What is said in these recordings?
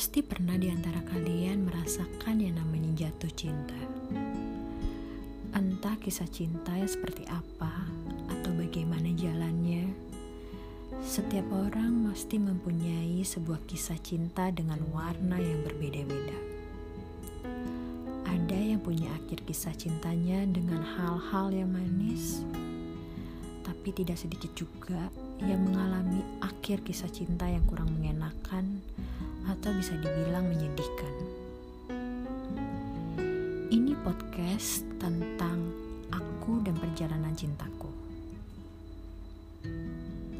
Pasti pernah di antara kalian merasakan yang namanya jatuh cinta. Entah kisah cinta yang seperti apa atau bagaimana jalannya, setiap orang mesti mempunyai sebuah kisah cinta dengan warna yang berbeda-beda. Ada yang punya akhir kisah cintanya dengan hal-hal yang manis, tapi tidak sedikit juga yang mengalami akhir kisah cinta yang kurang mengenakan atau bisa dibilang menyedihkan. Ini podcast tentang aku dan perjalanan cintaku.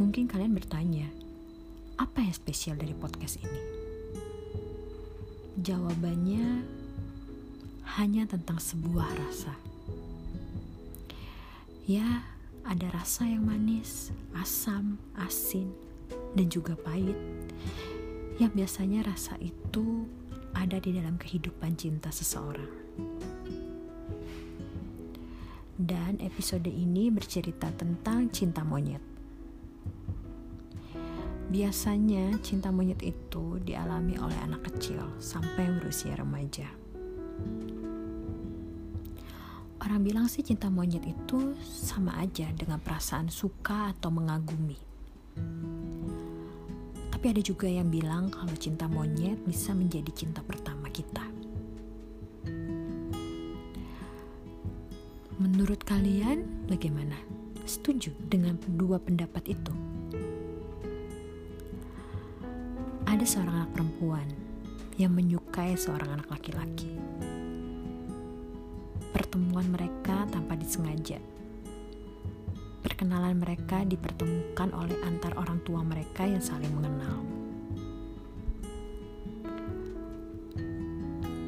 Mungkin kalian bertanya, apa yang spesial dari podcast ini? Jawabannya hanya tentang sebuah rasa. Ya, ada rasa yang manis, asam, asin, dan juga pahit yang biasanya rasa itu ada di dalam kehidupan cinta seseorang. Dan episode ini bercerita tentang cinta monyet. Biasanya cinta monyet itu dialami oleh anak kecil sampai berusia remaja. Orang bilang sih cinta monyet itu sama aja dengan perasaan suka atau mengagumi. Tapi ada juga yang bilang kalau cinta monyet bisa menjadi cinta pertama kita. Menurut kalian bagaimana? Setuju dengan dua pendapat itu? Ada seorang anak perempuan yang menyukai seorang anak laki-laki. Pertemuan mereka tanpa disengaja perkenalan mereka dipertemukan oleh antar orang tua mereka yang saling mengenal.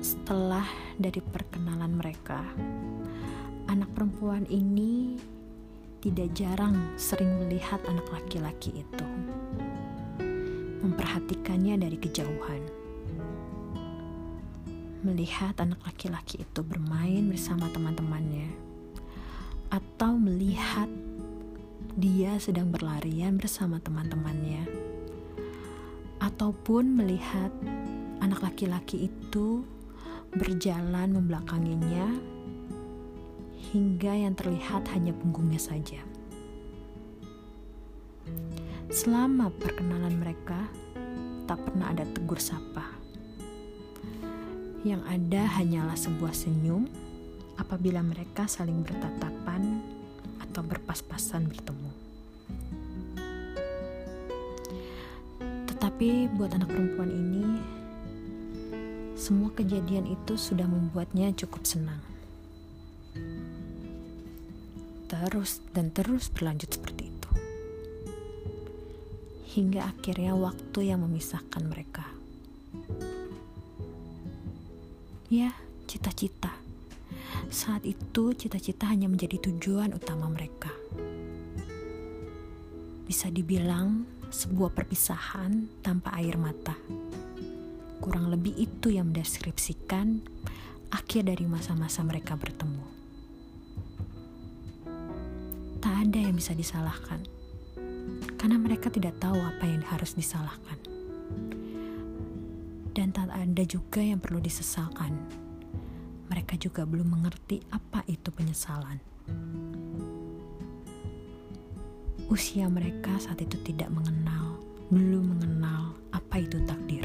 Setelah dari perkenalan mereka, anak perempuan ini tidak jarang sering melihat anak laki-laki itu, memperhatikannya dari kejauhan. Melihat anak laki-laki itu bermain bersama teman-temannya, atau melihat dia sedang berlarian bersama teman-temannya, ataupun melihat anak laki-laki itu berjalan membelakanginya hingga yang terlihat hanya punggungnya saja. Selama perkenalan mereka, tak pernah ada tegur sapa. Yang ada hanyalah sebuah senyum apabila mereka saling bertatapan atau berpas-pasan bertemu. Tetapi buat anak perempuan ini, semua kejadian itu sudah membuatnya cukup senang. Terus dan terus berlanjut seperti itu. Hingga akhirnya waktu yang memisahkan mereka. Ya, cita-cita saat itu cita-cita hanya menjadi tujuan utama mereka. Bisa dibilang sebuah perpisahan tanpa air mata. Kurang lebih itu yang mendeskripsikan akhir dari masa-masa mereka bertemu. Tak ada yang bisa disalahkan, karena mereka tidak tahu apa yang harus disalahkan. Dan tak ada juga yang perlu disesalkan mereka juga belum mengerti apa itu penyesalan. Usia mereka saat itu tidak mengenal, belum mengenal apa itu takdir.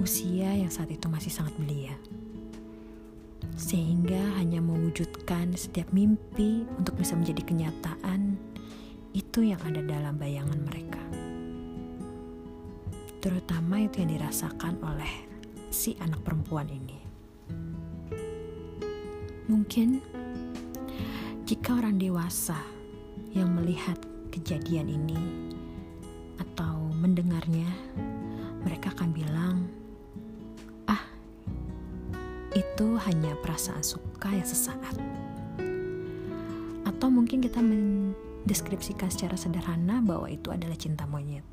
Usia yang saat itu masih sangat belia. Sehingga hanya mewujudkan setiap mimpi untuk bisa menjadi kenyataan itu yang ada dalam bayangan mereka. Terutama itu yang dirasakan oleh si anak perempuan ini. Mungkin jika orang dewasa yang melihat kejadian ini atau mendengarnya, mereka akan bilang, "Ah, itu hanya perasaan suka yang sesaat." Atau mungkin kita mendeskripsikan secara sederhana bahwa itu adalah cinta monyet.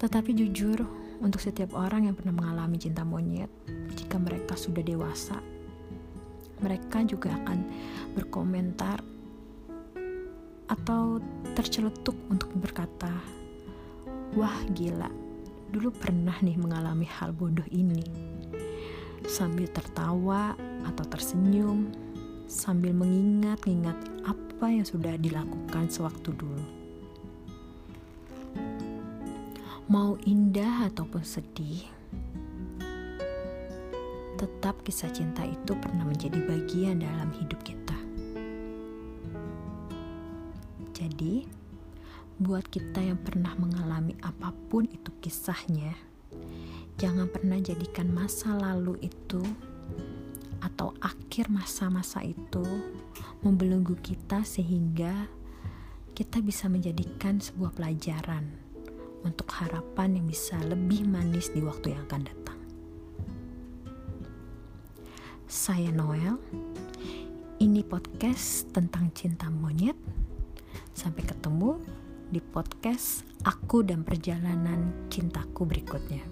Tetapi jujur, untuk setiap orang yang pernah mengalami cinta monyet, jika mereka sudah dewasa, mereka juga akan berkomentar atau terceletuk untuk berkata, "Wah, gila, dulu pernah nih mengalami hal bodoh ini." Sambil tertawa atau tersenyum, sambil mengingat-ingat apa yang sudah dilakukan sewaktu dulu. Mau indah ataupun sedih, tetap kisah cinta itu pernah menjadi bagian dalam hidup kita. Jadi, buat kita yang pernah mengalami apa pun itu kisahnya, jangan pernah jadikan masa lalu itu atau akhir masa-masa itu membelenggu kita sehingga kita bisa menjadikan sebuah pelajaran untuk harapan yang bisa lebih manis di waktu yang akan datang. Saya Noel. Ini podcast tentang cinta monyet. Sampai ketemu di podcast aku dan perjalanan cintaku berikutnya.